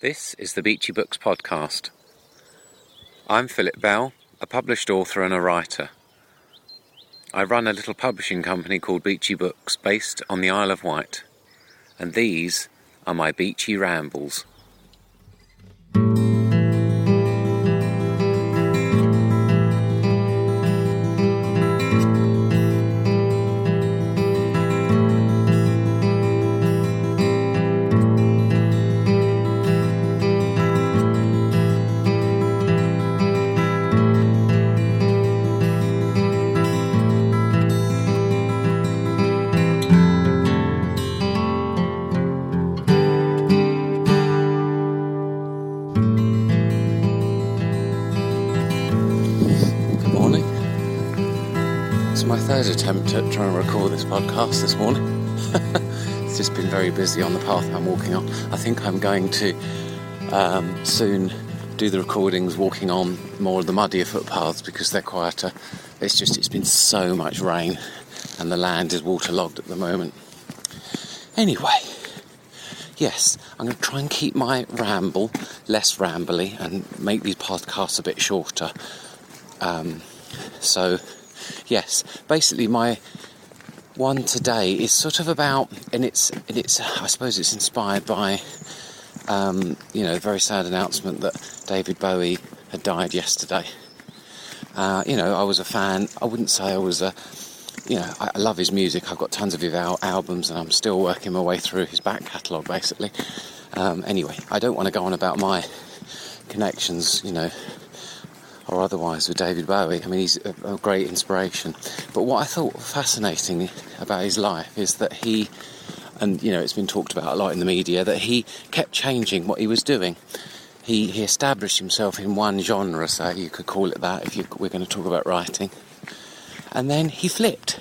This is the Beachy Books podcast. I'm Philip Bell, a published author and a writer. I run a little publishing company called Beachy Books based on the Isle of Wight, and these are my beachy rambles. Third attempt at trying to record this podcast this morning. it's just been very busy on the path I'm walking on. I think I'm going to um, soon do the recordings walking on more of the muddier footpaths because they're quieter. It's just it's been so much rain and the land is waterlogged at the moment. Anyway, yes, I'm going to try and keep my ramble less rambly and make these podcasts a bit shorter. Um, so, yes, basically my one today is sort of about, and it's, and it's, I suppose it's inspired by, um, you know, the very sad announcement that David Bowie had died yesterday. Uh, you know, I was a fan. I wouldn't say I was a, you know, I I love his music. I've got tons of his al- albums, and I'm still working my way through his back catalogue, basically. Um, anyway, I don't want to go on about my connections, you know, or otherwise with David Bowie. I mean, he's a, a great inspiration. But what I thought fascinating about his life is that he, and you know, it's been talked about a lot in the media, that he kept changing what he was doing. He, he established himself in one genre, so you could call it that if you, we're going to talk about writing. And then he flipped.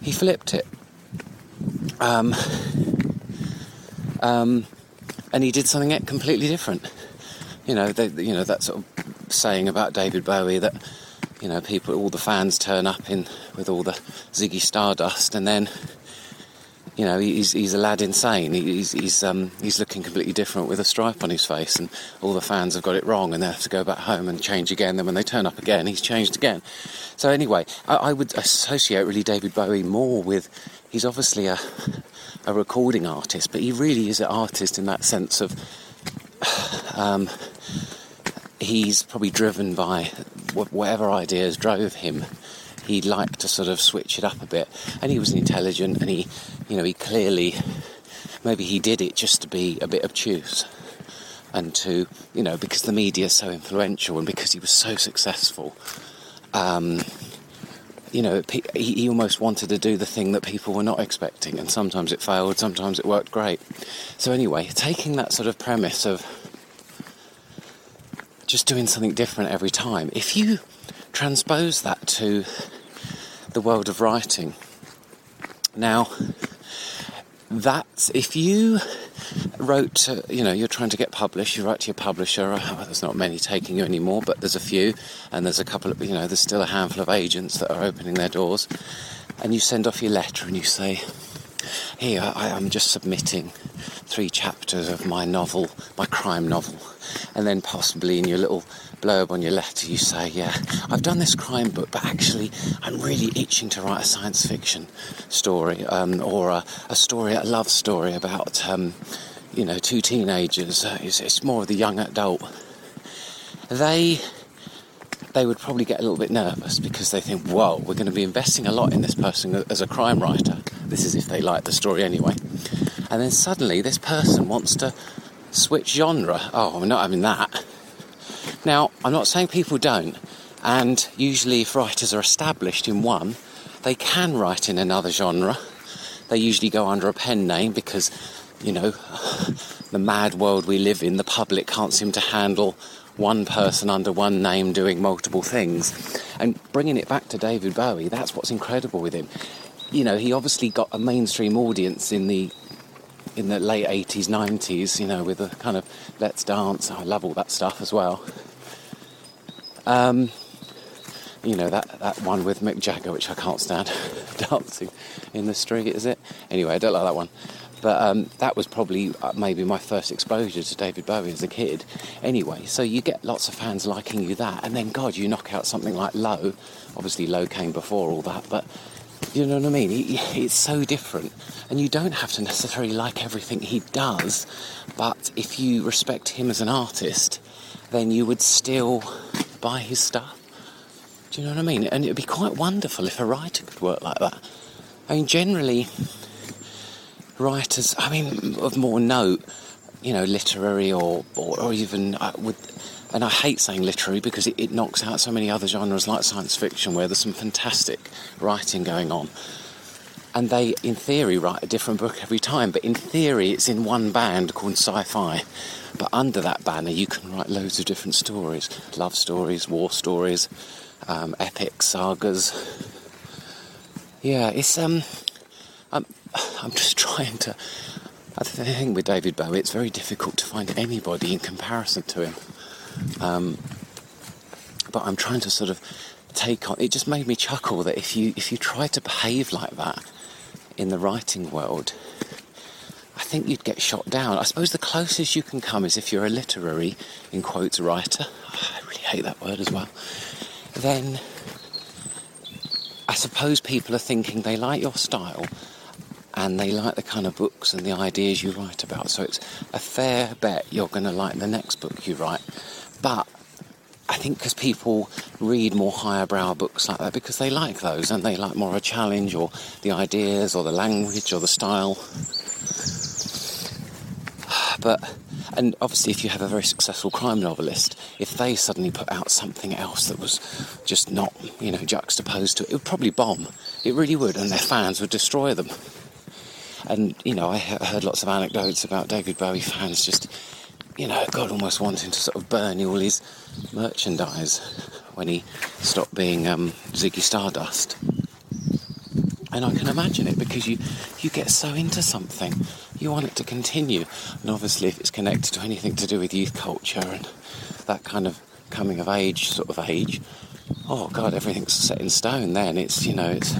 He flipped it. Um, um, and he did something completely different. You know, they, you know that sort of saying about David Bowie that you know people, all the fans turn up in with all the Ziggy Stardust, and then you know he's he's Aladdin Sane. He's he's um, he's looking completely different with a stripe on his face, and all the fans have got it wrong, and they have to go back home and change again. Then when they turn up again, he's changed again. So anyway, I, I would associate really David Bowie more with he's obviously a a recording artist, but he really is an artist in that sense of um, he's probably driven by whatever ideas drove him. He liked to sort of switch it up a bit, and he was intelligent, and he, you know, he clearly, maybe he did it just to be a bit obtuse, and to, you know, because the media is so influential, and because he was so successful. Um, you know, he, he almost wanted to do the thing that people were not expecting, and sometimes it failed, sometimes it worked great. So, anyway, taking that sort of premise of just doing something different every time, if you transpose that to the world of writing, now that's if you wrote, to, you know, you're trying to get published, you write to your publisher. uh, There's not many taking you anymore, but there's a few, and there's a couple of, you know, there's still a handful of agents that are opening their doors, and you send off your letter and you say, "Here, I, I'm just submitting three chapters of my novel, my crime novel," and then possibly in your little blurb on your letter you say, "Yeah, I've done this crime book, but actually I'm really itching to write a science fiction story um, or a, a story, a love story about." Um, you know, two teenagers. Uh, it's, it's more of the young adult. They they would probably get a little bit nervous because they think, "Whoa, we're going to be investing a lot in this person as a crime writer." This is if they like the story anyway. And then suddenly, this person wants to switch genre. Oh, I'm not having that. Now, I'm not saying people don't, and usually, if writers are established in one, they can write in another genre. They usually go under a pen name because, you know, the mad world we live in, the public can't seem to handle one person under one name doing multiple things. And bringing it back to David Bowie, that's what's incredible with him. You know, he obviously got a mainstream audience in the in the late 80s, 90s, you know, with the kind of Let's Dance. I love all that stuff as well. Um, you know, that, that one with Mick Jagger, which I can't stand, dancing in the street, is it? Anyway, I don't like that one. But um, that was probably uh, maybe my first exposure to David Bowie as a kid. Anyway, so you get lots of fans liking you that, and then God, you knock out something like Low. Obviously, Low came before all that, but you know what I mean? it's so different, and you don't have to necessarily like everything he does. But if you respect him as an artist, then you would still buy his stuff. Do you know what I mean? And it would be quite wonderful if a writer could work like that. I mean, generally, writers, I mean, of more note, you know, literary or, or, or even uh, with, and I hate saying literary because it, it knocks out so many other genres like science fiction where there's some fantastic writing going on. And they, in theory, write a different book every time, but in theory, it's in one band called sci fi. But under that banner, you can write loads of different stories love stories, war stories, um, epic sagas. Yeah, it's um, I'm, I'm just trying to. I think with David Bowie, it's very difficult to find anybody in comparison to him. Um, but I'm trying to sort of take on. It just made me chuckle that if you if you try to behave like that in the writing world, I think you'd get shot down. I suppose the closest you can come is if you're a literary, in quotes, writer. I really hate that word as well. Then I suppose people are thinking they like your style and they like the kind of books and the ideas you write about. So it's a fair bet you're going to like the next book you write. But I think because people read more higher brow books like that because they like those and they like more of a challenge or the ideas or the language or the style. But and obviously, if you have a very successful crime novelist, if they suddenly put out something else that was just not, you know, juxtaposed to it, it would probably bomb. It really would, and their fans would destroy them. And you know, I heard lots of anecdotes about David Bowie fans just, you know, God, almost wanting to sort of burn all his merchandise when he stopped being um, Ziggy Stardust. And I can imagine it because you you get so into something, you want it to continue, and obviously if it's connected to anything to do with youth culture and that kind of coming of age sort of age, oh god, everything's set in stone. Then. It's you know it's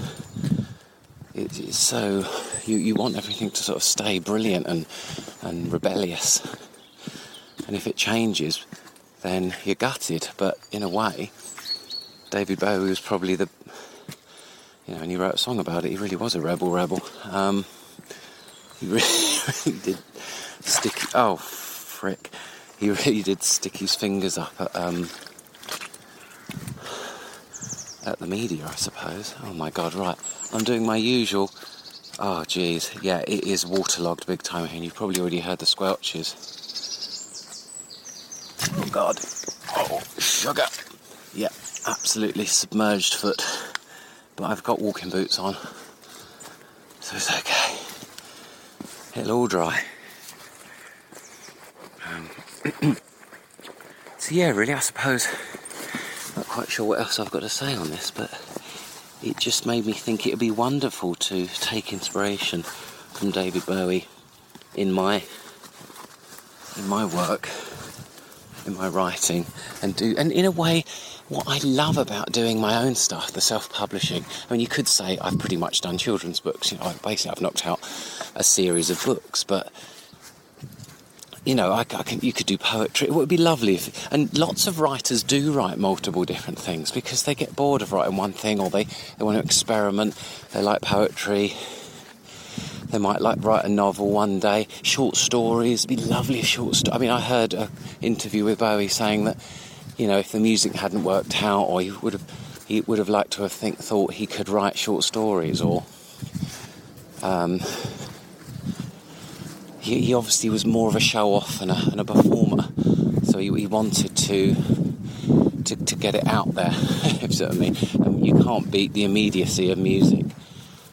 it's, so you you want everything to sort of stay brilliant and and rebellious, and if it changes, then you're gutted. But in a way, David Bowie was probably the you know, and he wrote a song about it. He really was a rebel, rebel. Um, he really, really did stick. Oh, frick! He really did stick his fingers up at um, at the media, I suppose. Oh my God! Right, I'm doing my usual. Oh, geez, yeah, it is waterlogged big time here, and you've probably already heard the squelches. Oh God! Oh, sugar! Yeah, absolutely submerged foot but I've got walking boots on, so it's okay. It'll all dry. Um, so yeah, really, I suppose. Not quite sure what else I've got to say on this, but it just made me think it would be wonderful to take inspiration from David Bowie in my in my work, in my writing, and do and in a way what I love about doing my own stuff, the self-publishing. I mean, you could say I've pretty much done children's books. You know, basically I've knocked out a series of books, but you know, I, I can, you could do poetry. It would be lovely if, and lots of writers do write multiple different things because they get bored of writing one thing or they, they want to experiment. They like poetry. They might like write a novel one day. Short stories. It'd be lovely. Short story. I mean, I heard an interview with Bowie saying that you know, if the music hadn't worked out, or he would have, he would have liked to have think, thought he could write short stories, or um, he, he, obviously was more of a show off and a, and a performer, so he, he wanted to, to, to get it out there. if you know what I mean, um, you can't beat the immediacy of music.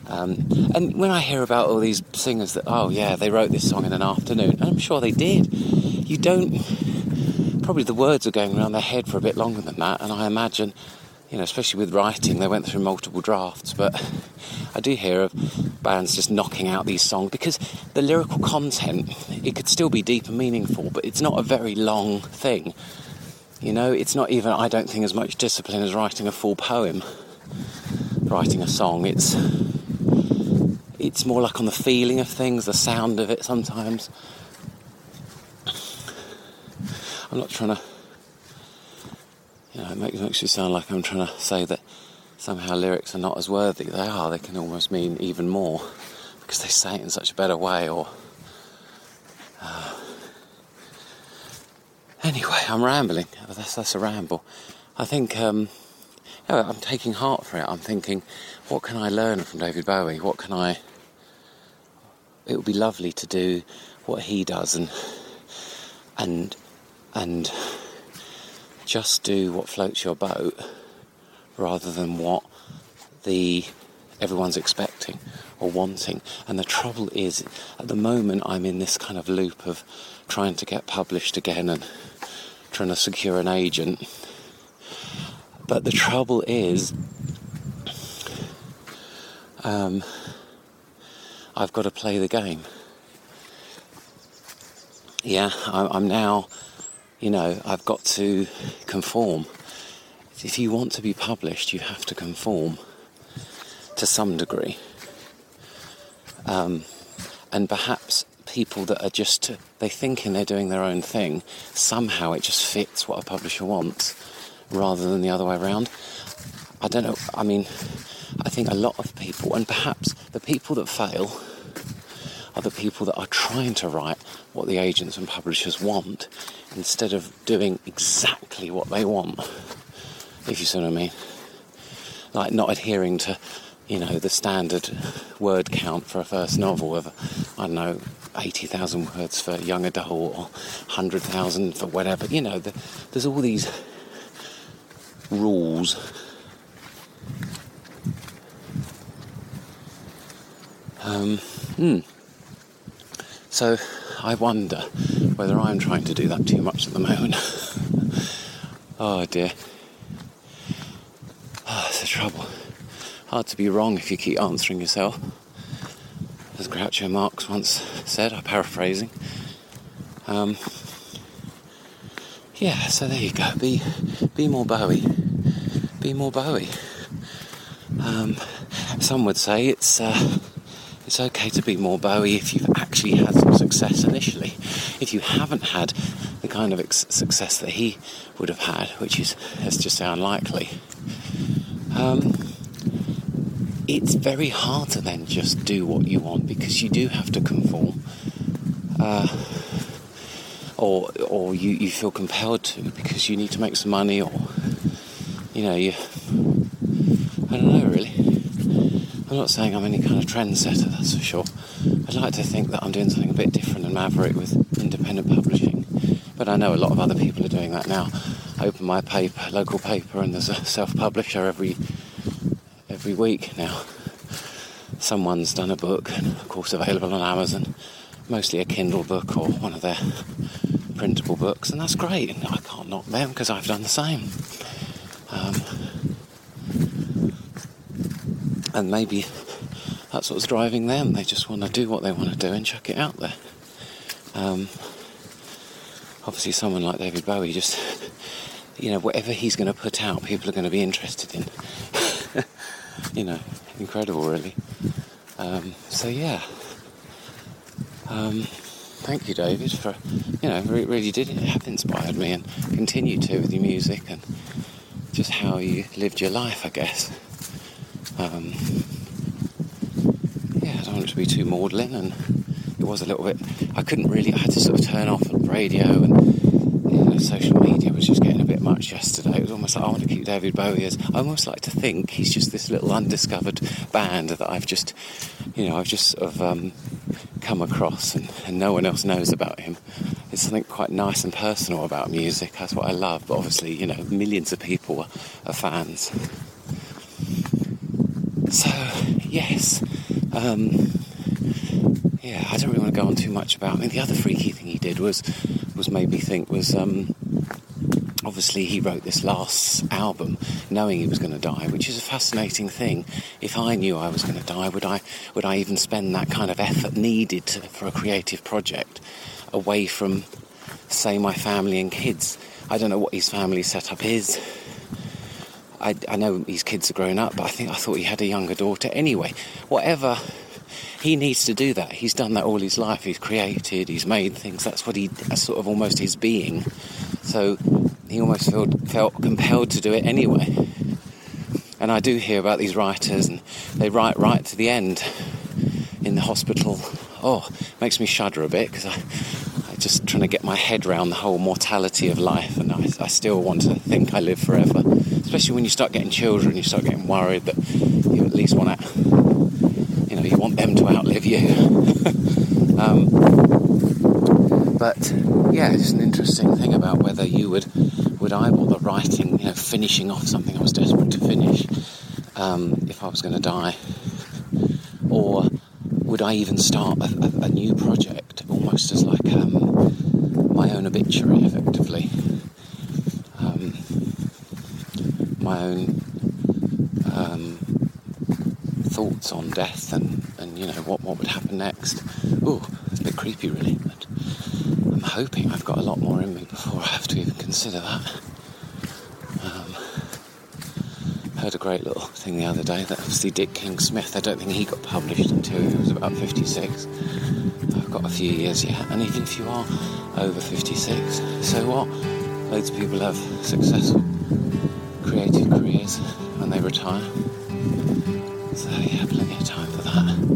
Um, and when I hear about all these singers that, oh yeah, they wrote this song in an afternoon, and I'm sure they did. You don't probably the words are going around their head for a bit longer than that, and I imagine, you know, especially with writing, they went through multiple drafts. But I do hear of bands just knocking out these songs because the lyrical content it could still be deep and meaningful, but it's not a very long thing. You know, it's not even I don't think as much discipline as writing a full poem, writing a song. It's it's more like on the feeling of things, the sound of it sometimes. I'm not trying to, you know, it makes, makes you sound like I'm trying to say that somehow lyrics are not as worthy. They are, they can almost mean even more because they say it in such a better way or. Uh, anyway, I'm rambling. That's, that's a ramble. I think um, I'm taking heart for it. I'm thinking, what can I learn from David Bowie? What can I. It would be lovely to do what he does and. and. and just do what floats your boat rather than what the everyone's expecting or wanting. And the trouble is, at the moment, I'm in this kind of loop of trying to get published again and trying to secure an agent. But the trouble is, um, I've got to play the game. Yeah, I'm now, you know, I've got to conform. If you want to be published, you have to conform to some degree. Um, and perhaps people that are just, they thinking they're doing their own thing, somehow it just fits what a publisher wants rather than the other way around. I don't know, I mean, I think a lot of people, and perhaps the people that fail, are the people that are trying to write what the agents and publishers want instead of doing exactly what they want, if you see what I mean. Like not adhering to you know, the standard word count for a first novel of, I don't know, 80,000 words for young adult or 100,000 for whatever. You know, the, there's all these rules. Um, hmm. So I wonder whether I'm trying to do that too much at the moment. oh dear. Oh, it's a trouble. Hard to be wrong if you keep answering yourself. As Groucho Marx once said, I'm paraphrasing. Um, yeah, so there you go. Be, be more Bowie. Be more Bowie. Um, some would say it's uh, it's okay to be more Bowie if you've actually had some success initially. If you haven't had the kind of ex- success that he would have had, which is let's just say unlikely. Um, it's very hard to then just do what you want because you do have to conform. Uh, or or you, you feel compelled to because you need to make some money or you know you I don't know really. I'm not saying I'm any kind of trendsetter, that's for sure. I'd like to think that I'm doing something a bit different and maverick with independent publishing. But I know a lot of other people are doing that now. I open my paper, local paper, and there's a self-publisher every every week now. Someone's done a book, and of course available on Amazon, mostly a Kindle book or one of their printable books, and that's great. And I can't knock them because I've done the same. Um, and maybe that's what's driving them. They just want to do what they want to do and chuck it out there. Um, obviously, someone like David Bowie just, you know, whatever he's going to put out, people are going to be interested in. you know, incredible, really. Um, so yeah. Um, thank you, David, for you know, really, really did have inspired me and continue to with your music and just how you lived your life, I guess. Um, yeah, I don't want it to be too maudlin, and it was a little bit. I couldn't really. I had to sort of turn off the radio and you know, social media was just getting a bit much yesterday. It was almost like I want to keep David Bowie as. I almost like to think he's just this little undiscovered band that I've just, you know, I've just sort of um, come across and, and no one else knows about him. It's something quite nice and personal about music. That's what I love. But obviously, you know, millions of people are, are fans. Yes. Um, yeah, I don't really want to go on too much about. I mean, the other freaky thing he did was was made me think was um, obviously he wrote this last album knowing he was going to die, which is a fascinating thing. If I knew I was going to die, would I would I even spend that kind of effort needed to, for a creative project away from, say, my family and kids? I don't know what his family setup is. I, I know his kids are grown up, but I think I thought he had a younger daughter. Anyway, whatever he needs to do that. He's done that all his life. He's created, he's made things. That's what he, that's sort of almost his being. So he almost felt, felt compelled to do it anyway. And I do hear about these writers, and they write right to the end in the hospital. Oh, makes me shudder a bit because I, I just trying to get my head around the whole mortality of life, and I, I still want to think I live forever. Especially when you start getting children, you start getting worried that you at least want to, you know, you want them to outlive you. um, but yeah, it's an interesting thing about whether you would would I bother writing, you know, finishing off something I was desperate to finish um, if I was going to die, or would I even start a, a, a new project, almost as like um, my own obituary, effectively, um, my own um, thoughts on death and, and you know what what would happen next. Oh, it's a bit creepy, really. But I'm hoping I've got a lot more in me before I have to even consider that. Um, heard a great little thing the other day that obviously Dick King Smith, I don't think he got published until he was about 56. I've got a few years yet, and even if you are over 56, so what? Loads of people have successful creative careers when they retire. So yeah, plenty of time for that.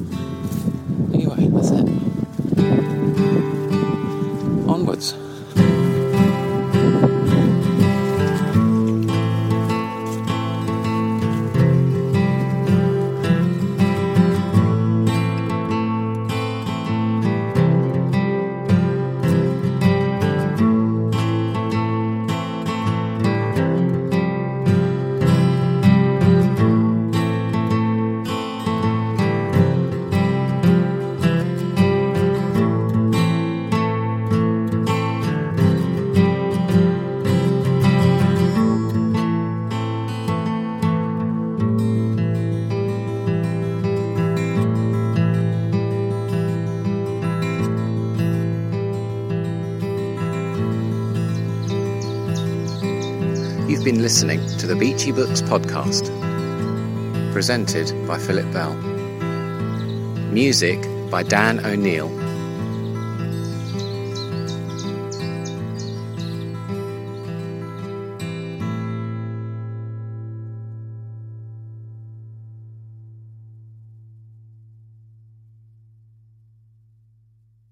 You've been listening to the Beachy Books podcast, presented by Philip Bell. Music by Dan O'Neill